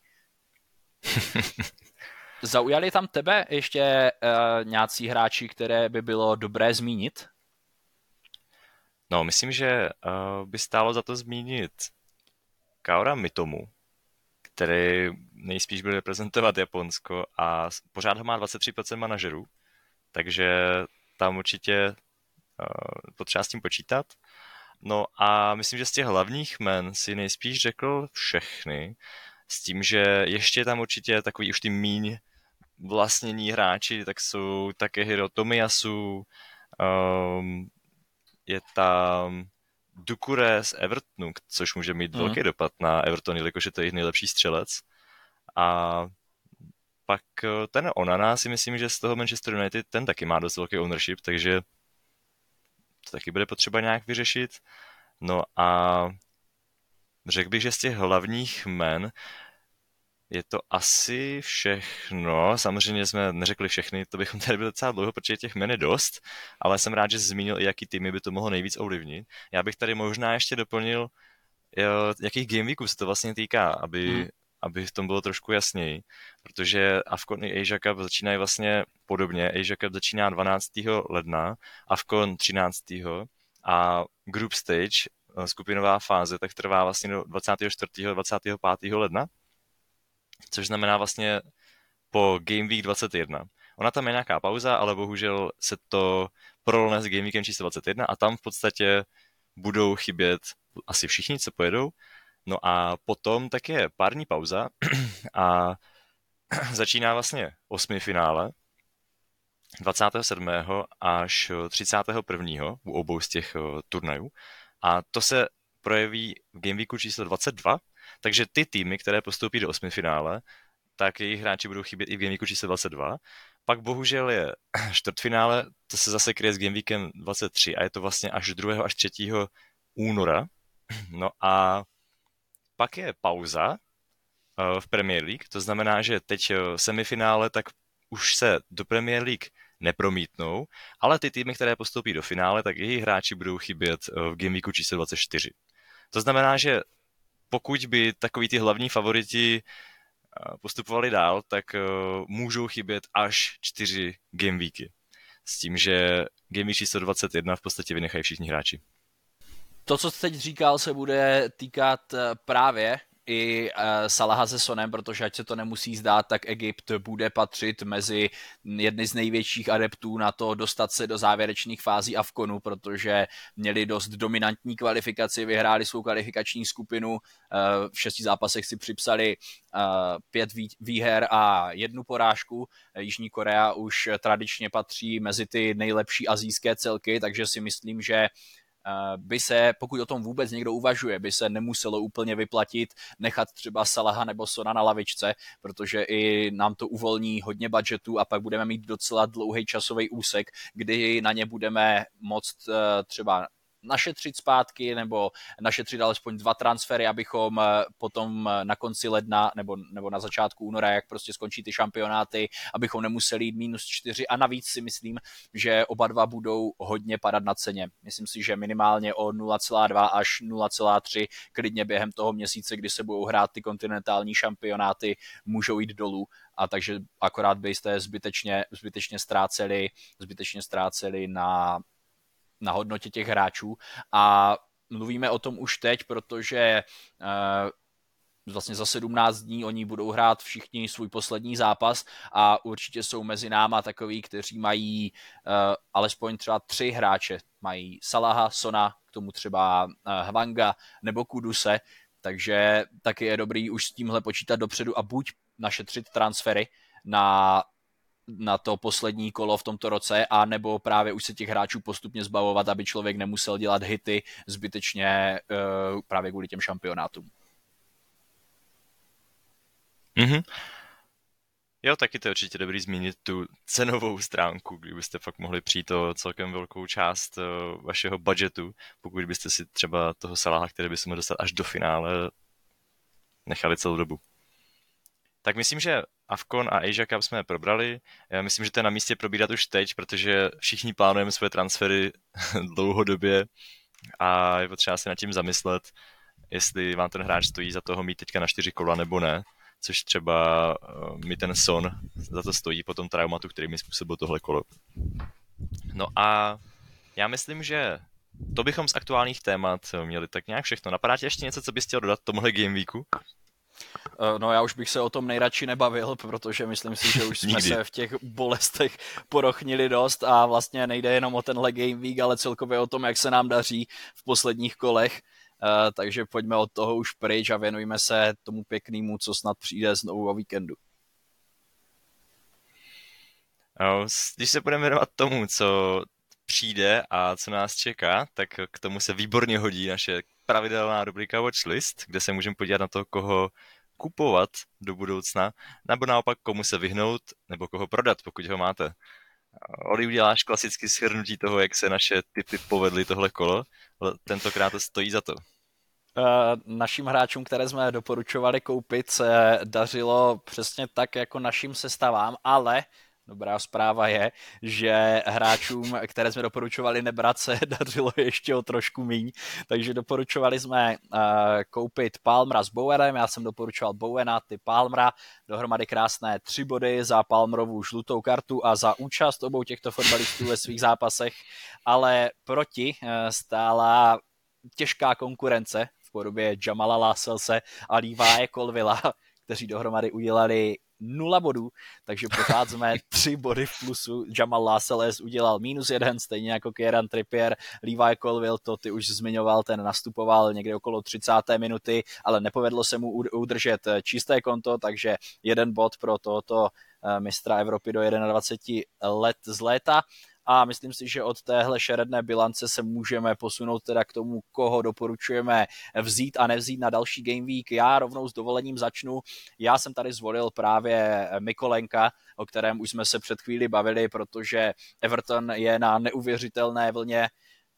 [LAUGHS] Zaujali tam tebe ještě uh, nějací hráči, které by bylo dobré zmínit? No, myslím, že uh, by stálo za to zmínit Kaora Mitomu, který nejspíš bude reprezentovat Japonsko a pořád ho má 23% manažerů, takže tam určitě uh, potřeba s tím počítat. No a myslím, že z těch hlavních men si nejspíš řekl všechny, s tím, že ještě tam určitě takový už ty míň vlastnění hráči, tak jsou také Hiro Tomiyasu, um, je tam Dukure z Evertonu, což může mít mm. velký dopad na Everton, jelikož je to jejich nejlepší střelec. A pak eh, ten Onana si myslím, že z toho Manchester United ten taky má dost velký ownership, takže to taky bude potřeba nějak vyřešit. No a řekl bych, že z těch hlavních men je to asi všechno. Samozřejmě jsme neřekli všechny, to bychom tady byli docela dlouho, protože těch men je dost, ale jsem rád, že jsi zmínil i jaký týmy by to mohlo nejvíc ovlivnit. Já bych tady možná ještě doplnil, jakých gameweeků se to vlastně týká, aby, hmm aby v tom bylo trošku jasněji, protože Avcon i Asia Cup začínají vlastně podobně. Asia Cup začíná 12. ledna, Avcon 13. a Group Stage, eh, skupinová fáze, tak trvá vlastně do 24. 25. ledna, což znamená vlastně po Game Week 21. Ona tam je nějaká pauza, ale bohužel se to prolne s Game Weekem číslo 21 a tam v podstatě budou chybět asi všichni, co pojedou, No a potom tak je pární pauza [CLEARS THROAT] a [CLEARS THROAT] začíná vlastně osmi finále 27. až 31. u obou z těch turnajů. A to se projeví v Gameweeku číslo 22, takže ty týmy, které postoupí do osmi finále, tak jejich hráči budou chybět i v Gameweeku číslo 22. Pak bohužel je [CLEARS THROAT] čtvrtfinále, to se zase kryje s Gameweekem 23 a je to vlastně až 2. až 3. února. [CLEARS THROAT] No a pak je pauza uh, v Premier League, to znamená, že teď uh, semifinále, tak už se do Premier League nepromítnou, ale ty týmy, které postoupí do finále, tak jejich hráči budou chybět uh, v Game Weeku číslo 24. To znamená, že pokud by takový ty hlavní favoriti postupovali dál, tak můžou chybět až čtyři game weeky. S tím, že game week číslo 21 v podstatě vynechají všichni hráči. To, co teď říkal, se bude týkat eh, právě i uh, Salaha se Sonem, protože ať se to nemusí zdát, tak Egypt bude patřit mezi jedny z největších adeptů na to dostat se do závěrečných fází Avkonu, protože měli dost dominantní kvalifikaci, vyhráli svou kvalifikační skupinu, uh, v šesti zápasech si připsali uh, pět výher a jednu porážku. Jižní Korea už tradičně patří mezi ty nejlepší azijské celky, takže si myslím, že by se, pokud o tom vůbec někdo uvažuje, by se nemuselo úplně vyplatit nechat třeba Salaha nebo Sona na lavičce, protože i nám to uvolní hodně budgetu a pak budeme mít docela dlouhý časový úsek, kdy na ně budeme moct eh, třeba našetřit zpátky nebo našetřit alespoň dva transfery, abychom eh, potom eh, na konci ledna nebo, nebo na začátku února, jak prostě skončí ty šampionáty, abychom nemuseli jít minus čtyři a navíc si myslím, že oba dva budou hodně padat na ceně. Myslím si, že minimálně o 0,2 až 0,3 klidně během toho měsíce, kdy se budou hrát ty kontinentální šampionáty, můžou jít dolů a takže akorát byste zbytečně, zbytečně ztráceli, zbytečně ztráceli na na hodnotě těch hráčů a mluvíme o tom už teď, protože uh, vlastně za 17 dní oni budou hrát všichni svůj poslední zápas a určitě jsou mezi náma takový, kteří mají uh, alespoň třeba tři hráče. Mají Salaha, Sona, k tomu třeba uh, Hwanga nebo Kuduse, takže taky je dobrý už s tímhle počítat dopředu a buď našetřit transfery na na to poslední kolo v tomto roce, a nebo právě už se těch hráčů postupně zbavovat, aby člověk nemusel dělat hity zbytečně uh, právě kvůli těm šampionátům. Mm-hmm. Jo, taky to je určitě dobrý zmínit tu cenovou stránku, kdybyste fakt mohli přijít o celkem velkou část uh, vašeho budgetu, pokud byste si třeba toho Salaha, který by se mohl dostat až do finále, nechali celou dobu. Tak myslím, že Avcon a Asia Cup jsme probrali. Já myslím, že to je na místě probírat už teď, protože všichni plánujeme své transfery [LAUGHS] dlouhodobě a je potřeba se nad tím zamyslet, jestli vám ten hráč stojí za toho mít teďka na čtyři kola nebo ne, což třeba eh, mi ten Son za to stojí po tom traumatu, který mi způsobil tohle kolo. No a já myslím, že to bychom z aktuálních témat měli tak nějak všechno. Napadá tě ještě něco, co bys chtěl dodat tomuhle Game Weeku? Eh, no já už bych se o tom nejradši nebavil, protože myslím si, že už jsme se v těch bolestech porochnili dost a vlastně nejde jenom o tenhle Game Week, ale celkově o tom, jak se nám daří v posledních kolech. Uh, takže pojďme od toho už pryč a věnujme se tomu pěknému, co snad přijde znovu o víkendu. No, když se budeme věnovat tomu, co přijde a co nás čeká, tak k tomu se výborně hodí naše pravidelná rubrika Watchlist, kde se můžeme podívat na to, koho kupovat do budoucna, nebo naopak komu se vyhnout, nebo koho prodat, pokud ho máte. Oli, uděláš klasicky shrnutí toho, jak se naše typy povedly tohle kolo, ale tentokrát to stojí za to. Uh, našim hráčům, které jsme doporučovali koupit, se dařilo přesně tak jako našim sestavám, ale Dobrá zpráva je, že hráčům, které jsme doporučovali nebrat, se [LAUGHS] dařilo ještě o trošku míň, takže doporučovali jsme uh, koupit Palmra s Bowerem, já jsem doporučoval Bowena, ty Palmra, dohromady krásné tři body za Palmrovu žlutou kartu a za účast obou těchto fotbalistů ve svých zápasech, ale proti uh, stála těžká konkurence v podobě Jamala Lasselse a Levi Colvilla, kteří dohromady udělali nula bodů, takže pocházíme [LAUGHS] tři body v plusu. Jamal Lascelles udělal minus jeden, stejně jako Kieran Trippier. Levi Colville, to ty už zmiňoval, ten nastupoval někde okolo 30. minuty, ale nepovedlo se mu udržet čisté konto, takže jeden bod pro tohoto eh, mistra Evropy do 21 let z léta a myslím si, že od téhle šeredné bilance se můžeme posunout teda k tomu, koho doporučujeme vzít a nevzít na další Game Week. Já rovnou s dovolením začnu. Já jsem tady zvolil právě Mikolenka, o kterém už jsme se před chvíli bavili, protože Everton je na neuvěřitelné vlně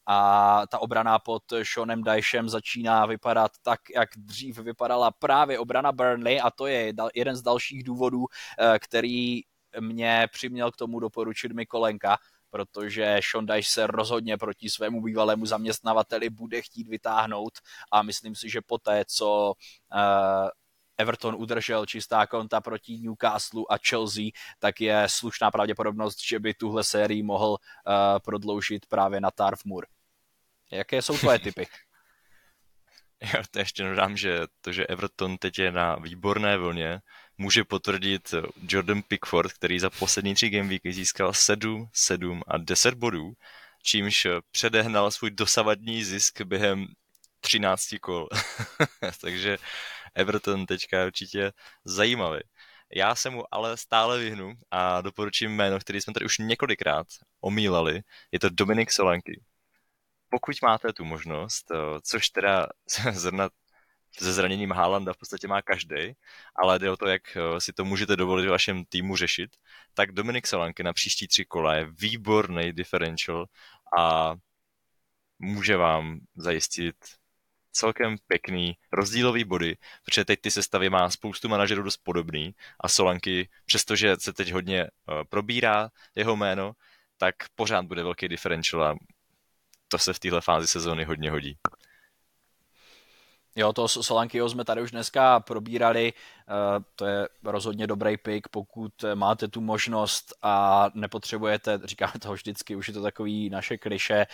a ta obrana pod Seanem Dyshem začíná vypadat tak, jak dřív vypadala právě obrana Burnley a to je jeden z dalších důvodů, eh, který mě přiměl k tomu doporučit Mikolenka protože Sean Dyche se rozhodně proti svému bývalému zaměstnavateli bude chtít vytáhnout a myslím si, že poté, co uh, Everton udržel čistá konta proti Newcastle a Chelsea, tak je slušná pravděpodobnost, že by tuhle sérii mohl uh, prodloužit právě na Tarf Moor. Jaké jsou tvoje typy? [LAUGHS] Já to ještě dodám, že to, že Everton teď je na výborné vlně, může potvrdit Jordan Pickford, který za poslední tři gameweeky získal 7, 7 a 10 bodů, čímž předehnal svůj dosavadní zisk během 13 kol. [LAUGHS] Takže Everton teďka je určitě zajímavý. Já se mu ale stále vyhnu a doporučím jméno, který jsme tady už několikrát omílali. Je to Dominik Solanky. Pokud máte tu možnost, což teda [LAUGHS] zrovna se zraněním Haalanda v podstatě má každý, ale jde o to, jak eh, si to můžete dovolit v vašem týmu řešit, tak Dominik Solanky na příští tři kola je výborný differential a může vám zajistit celkem pěkný rozdílový body, protože teď ty sestavy má spoustu manažerů dost podobný a Solanky, přestože se teď hodně uh, probírá jeho jméno, tak pořád bude velký differential a to se v téhle fázi sezóny hodně hodí. Jo, to Solankyho jsme tady už dneska probírali, eh, to je rozhodně dobrý pick, pokud máte tu možnost a nepotřebujete, říkáme to vždycky, už je to takový naše kliše,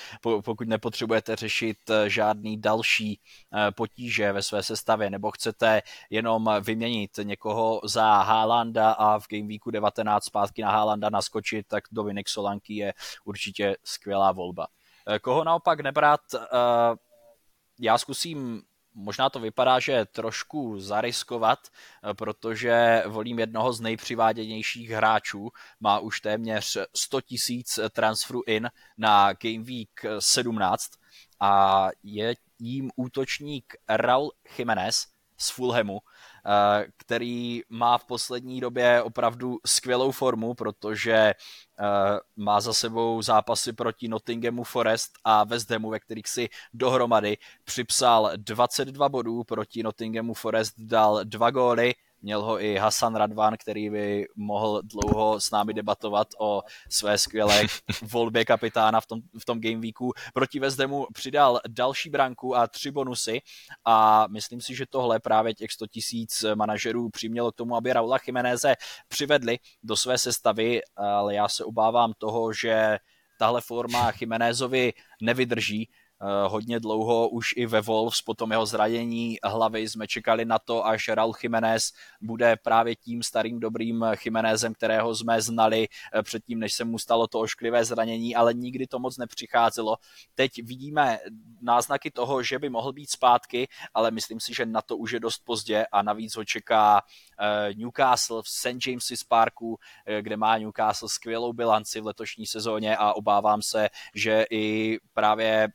pokud nepotřebujete řešit eh, žádný další eh, potíže ve své sestavě, nebo chcete jenom vyměnit někoho za Haalanda a v Game Weeku 19 zpátky na Haalanda naskočit, tak Dominik Solanky je určitě skvělá volba. Koho naopak nebrat, já zkusím možná to vypadá, že trošku zariskovat, eh, protože volím jednoho z nejpřiváděnějších hráčů, má už téměř 100 tisíc transferů in na Game Week 17 a je jím útočník Raul Jiménez z Fulhamu, eh, který má v poslední době opravdu skvělou formu, protože eh, má za sebou zápasy proti Nottinghamu Forest a West Hamu, ve kterých si dohromady připsal 22 bodů, proti Nottinghamu Forest dal dva góly, Měl ho i Hasan Radvan, který by mohl dlouho s námi debatovat o své skvělé [LAUGHS] volbě kapitána v tom, v tom game weeku. Proti Vezdemu přidal další branku a tři bonusy a myslím si, že tohle právě těch 100 tisíc manažerů přimělo k tomu, aby Raula Chimeneze přivedli do své sestavy, ale já se obávám toho, že tahle forma Chimenézovi nevydrží, hodně dlouho už i ve Wolves po tom jeho zranění hlavy jsme čekali na to, až Raul Jiménez bude právě tím starým dobrým Jiménezem, kterého jsme znali eh, předtím, než se mu stalo to ošklivé zranění, ale nikdy to moc nepřicházelo. Teď vidíme náznaky toho, že by mohl být zpátky, ale myslím si, že na to už je dost pozdě a navíc ho čeká eh, Newcastle v St. James's Parku, kde má Newcastle skvělou bilanci v letošní sezóně a obávám se, že i právě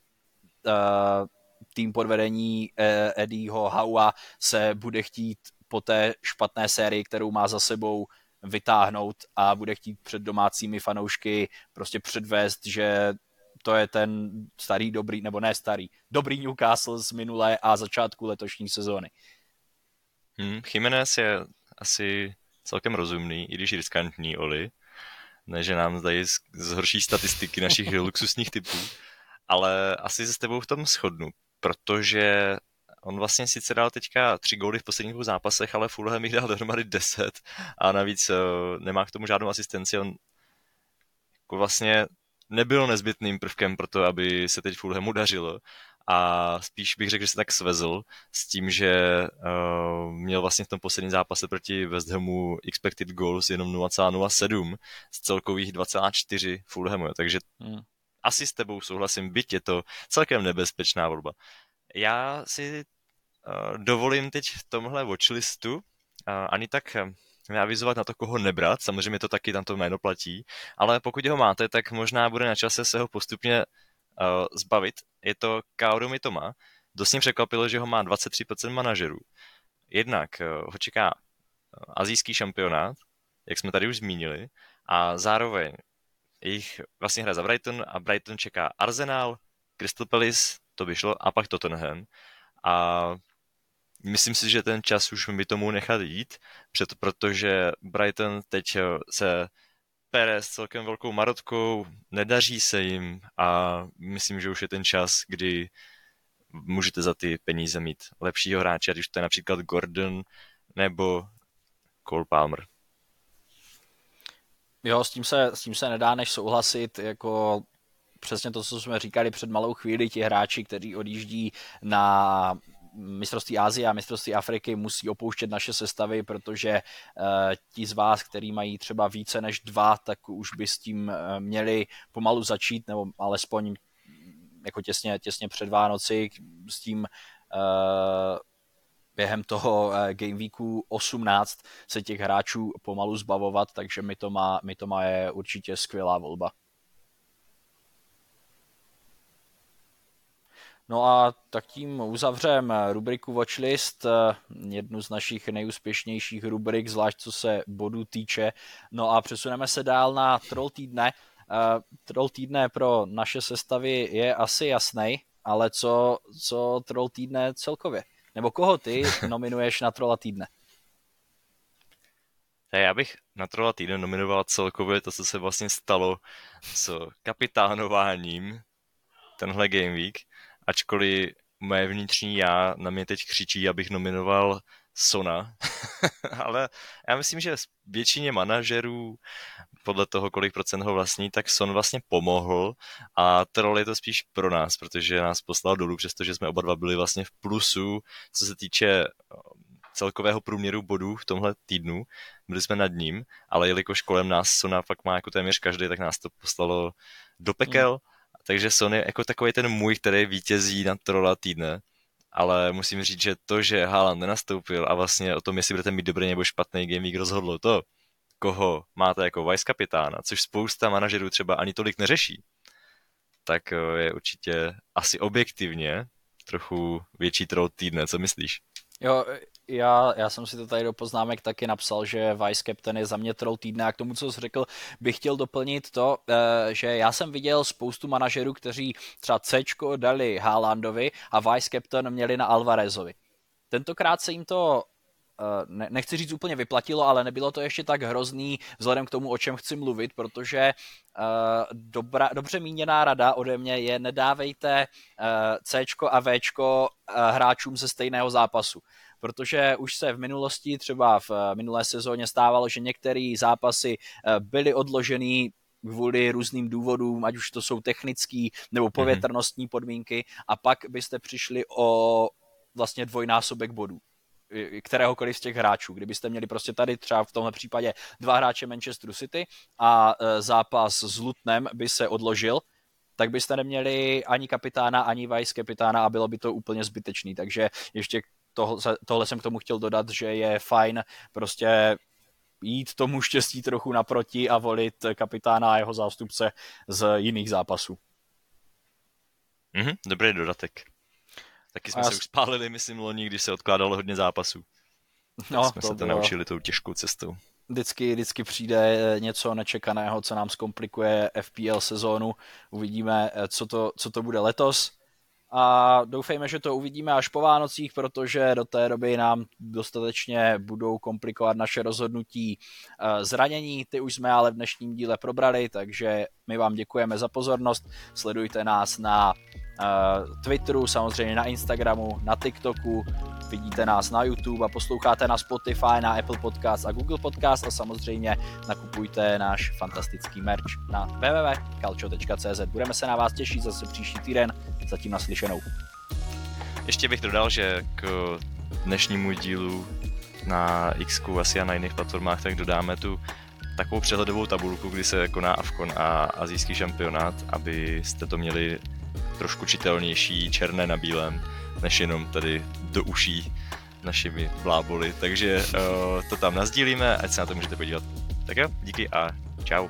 tým pod vedení uh, Eddieho Haua se bude chtít po té špatné sérii, kterou má za sebou, vytáhnout a bude chtít před domácími fanoušky prostě předvést, že to je ten starý dobrý, nebo ne starý, dobrý Newcastle z minulé a začátku letošní sezóny. Hmm, Jiménez je asi celkem rozumný, i když riskantní, Oli. Ne, že nám zdají zhorší statistiky našich [LAUGHS] luxusních typů ale asi se s tebou v tom shodnu, protože on vlastně sice dal teďka tři góly v posledních dvou zápasech, ale Fulham jich dal dohromady deset a navíc uh, nemá k tomu žádnou asistenci. On jako vlastně nebyl nezbytným prvkem pro to, aby se teď Fulhamu dařilo. A spíš bych řekl, že se tak svezl s tím, že uh, měl vlastně v tom posledním zápase proti West Hamu expected goals jenom 0,07 z celkových 2,4 Fulhamu, takže hmm asi s tebou souhlasím, byť je to celkem nebezpečná volba. Já si uh, dovolím teď v tomhle watchlistu uh, ani tak uh, avizovat na to, koho nebrat, samozřejmě to taky tam to jméno platí, ale pokud ho máte, tak možná bude na čase se ho postupně zbavit. Je to Kaoru Mitoma, dost mě překvapilo, že ho má 23% manažerů. Jednak ho čeká azijský šampionát, jak jsme tady už zmínili, a zároveň jejich vlastně hra za Brighton a Brighton čeká Arsenal, Crystal Palace, to by šlo, a pak Tottenham. A myslím si, že ten čas už by tomu nechat jít, protože Brighton teď eh, se pere s celkem velkou marotkou, nedaří se jim a myslím, že už je ten čas, kdy můžete za ty peníze mít lepšího hráče, už to je například Gordon nebo Cole Palmer. Jo, s tím se, s tím se nedá než souhlasit, jako přesně to, co jsme říkali před malou chvíli, ti hráči, kteří odjíždí na mistrovství Asie a mistrovství Afriky musí opouštět naše sestavy, protože uh, ti z vás, kteří mají třeba více než dva, tak už by s tím uh, měli pomalu začít, nebo alespoň jako těsně, těsně před Vánoci s tím uh, během toho eh, Game Weeku 18 se těch hráčů pomalu zbavovat, takže mi to má, mi to má je určitě skvělá volba. No a tak tím uzavřem rubriku Watchlist, eh, jednu z našich nejúspěšnějších rubrik, zvlášť co se bodů týče. No a přesuneme se dál na Troll týdne. Eh, Troll týdne pro naše sestavy je asi jasný, ale co, co Troll týdne celkově? Nebo koho ty nominuješ na Trolla týdne? Já bych na Trolla týdne nominoval celkově to, co se vlastně stalo s kapitánováním tenhle Game Week, ačkoliv moje vnitřní já na mě teď křičí, abych nominoval Sona, [LAUGHS] ale já myslím, že většině manažerů podle toho, kolik procent ho vlastní, tak Son vlastně pomohl a troll je to spíš pro nás, protože nás poslal dolů, přestože jsme oba dva byli vlastně v plusu, co se týče eh, celkového průměru bodů v tomhle týdnu. Byli jsme nad ním, ale jelikož kolem nás Sona fakt má jako téměř každý, tak nás to poslalo do pekel. Mm. Takže Son je jako takový ten můj, který vítězí na trola týdne ale musím říct, že to, že Haaland nenastoupil a vlastně o tom, jestli budete mít dobrý nebo špatný game week, rozhodlo to, koho máte jako vice kapitána, což spousta manažerů třeba ani tolik neřeší, tak eh, je určitě asi objektivně trochu větší troll týdne, co myslíš? Jo, já, já jsem si to tady do poznámek taky napsal, že Vice Captain je za mě troll týdne a k tomu, co jsi řekl, bych chtěl doplnit to, eh, že já jsem viděl spoustu manažerů, kteří třeba C dali Haalandovi a Vice Captain měli na Alvarezovi. Tentokrát se jim to Eh, ne, nechci říct úplně vyplatilo, ale nebylo to ještě tak hrozný vzhledem k tomu, o čem chci mluvit, protože uh, dobra, dobře míněná rada ode mě je nedávejte C a V hráčům ze stejného zápasu protože už se v minulosti, třeba v minulé sezóně stávalo, že některé zápasy byly odložený kvůli různým důvodům, ať už to jsou technické nebo mhm. povětrnostní podmínky a pak byste přišli o vlastně dvojnásobek bodů kteréhokoliv z těch hráčů. Kdybyste měli prostě tady třeba v tomhle případě dva hráče Manchesteru City a e, zápas s Lutnem by se odložil, tak byste neměli ani kapitána, ani vice kapitána a bylo by to úplně zbytečný. Takže ještě tohle, tohle jsem k tomu chtěl dodat, že je fajn prostě jít tomu štěstí trochu naproti a volit kapitána a jeho zástupce z jiných zápasů. Mm-hmm, dobrý dodatek. Taky jsme a se už spálili, myslím, loni, když se odkládalo hodně zápasů. No, jsme to se to bylo... naučili tou těžkou cestou. Vždycky, vždycky přijde eh, něco nečekaného, co nám zkomplikuje FPL sezónu. Uvidíme, eh, co to, co to bude letos. A doufejme, že to uvidíme až po Vánocích, protože do té doby nám dostatečně budou komplikovat naše rozhodnutí eh, zranění. Ty už jsme ale v dnešním díle probrali, takže my vám děkujeme za pozornost. Sledujte nás na Twitteru, samozřejmě na Instagramu, na TikToku, vidíte nás na YouTube a posloucháte na Spotify, na Apple Podcast a Google Podcast a samozřejmě nakupujte náš fantastický merch na www.calcio.cz. Budeme se na vás těšit zase příští týden, zatím naslyšenou. Ještě bych dodal, že k dnešnímu dílu na X asi a na jiných platformách, tak dodáme tu takovou přehledovou tabulku, kdy se koná Avkon a azijský šampionát, abyste to měli trošku čitelnější černé na bílém, než jenom tady do uší našimi bláboli. Takže uh, to tam nazdílíme, ať se na to můžete podívat. Tak jo, díky a čau.